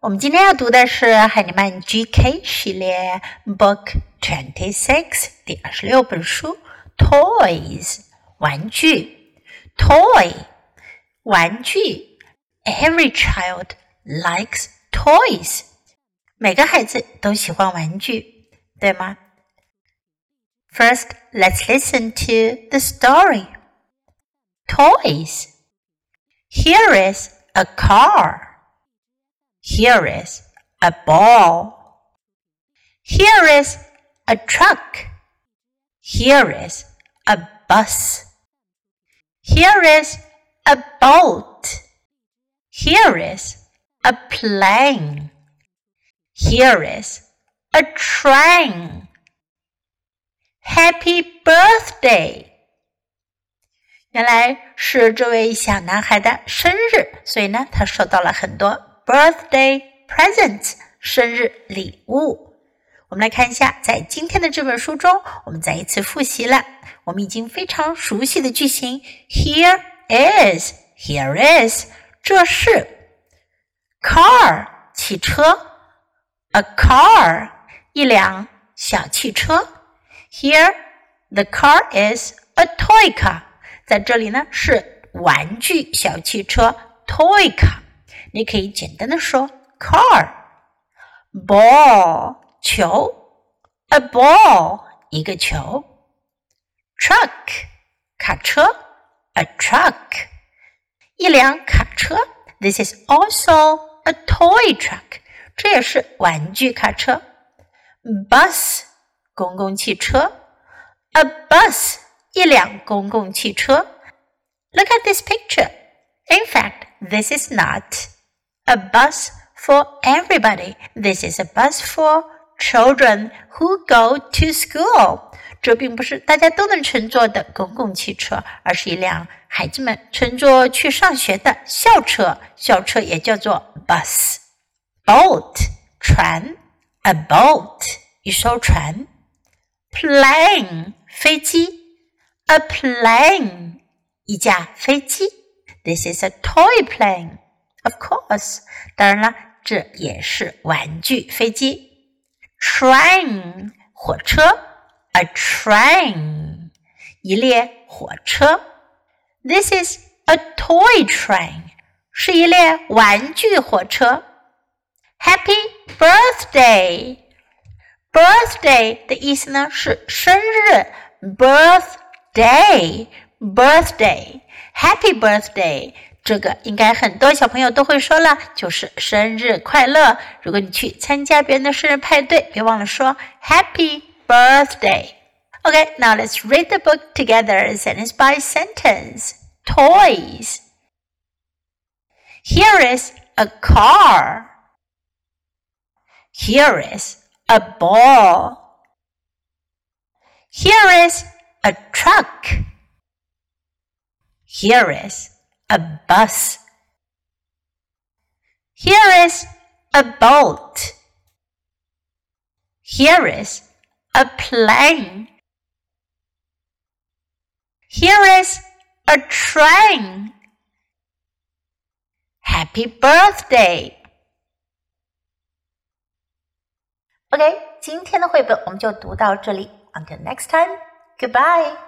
我们今天要读的是海尼曼 GK 系列 Book Twenty Six 第二十六本书 Toys 玩具 Toy 玩具 Every child likes toys 每个孩子都喜欢玩具，对吗？First, let's listen to the story. Toys. Here is a car. Here is a ball. Here is a truck. Here is a bus. Here is a boat. Here is a plane. Here is a train. Happy birthday! 原来是这位小男孩的生日，所以呢，他收到了很多 birthday presents 生日礼物。我们来看一下，在今天的这本书中，我们再一次复习了我们已经非常熟悉的句型：Here is, here is，这是 car 汽车，a car 一辆小汽车。Here the car is a toy car，在这里呢是玩具小汽车 toy car。 你可以简单的说 car ball 球 a ball 一个球 truck 卡车 a truck 一辆卡车 this is also a toy truck 这也是玩具卡车 bus 公共汽车 a bus 一辆公共汽车 look at this picture in fact this is not a bus for everybody. This is a bus for children who go to school. 这并不是大家都能乘坐的公共汽车，而是一辆孩子们乘坐去上学的校车。校车也叫做 bus。boat 船，a boat 一艘船。plane 飞机，a plane 一架飞机。This is a toy plane。 Of course，当然了，这也是玩具飞机。Train 火车，a train 一列火车。This is a toy train 是一列玩具火车。Happy birthday！Birthday 的意思呢是生日，birthday，birthday，Happy birthday！ 这个应该很多小朋友都会说了，就是生日快乐。如果你去参加别人的生日派对，别忘了说 Happy Birthday。Okay, now let's read the book together sentence by sentence. Toys. Here is a car. Here is a ball. Here is a truck. Here is a bus. Here is a boat. Here is a plane. Here is a train. Happy birthday! OK，今天的绘本我们就读到这里。Until next time, goodbye.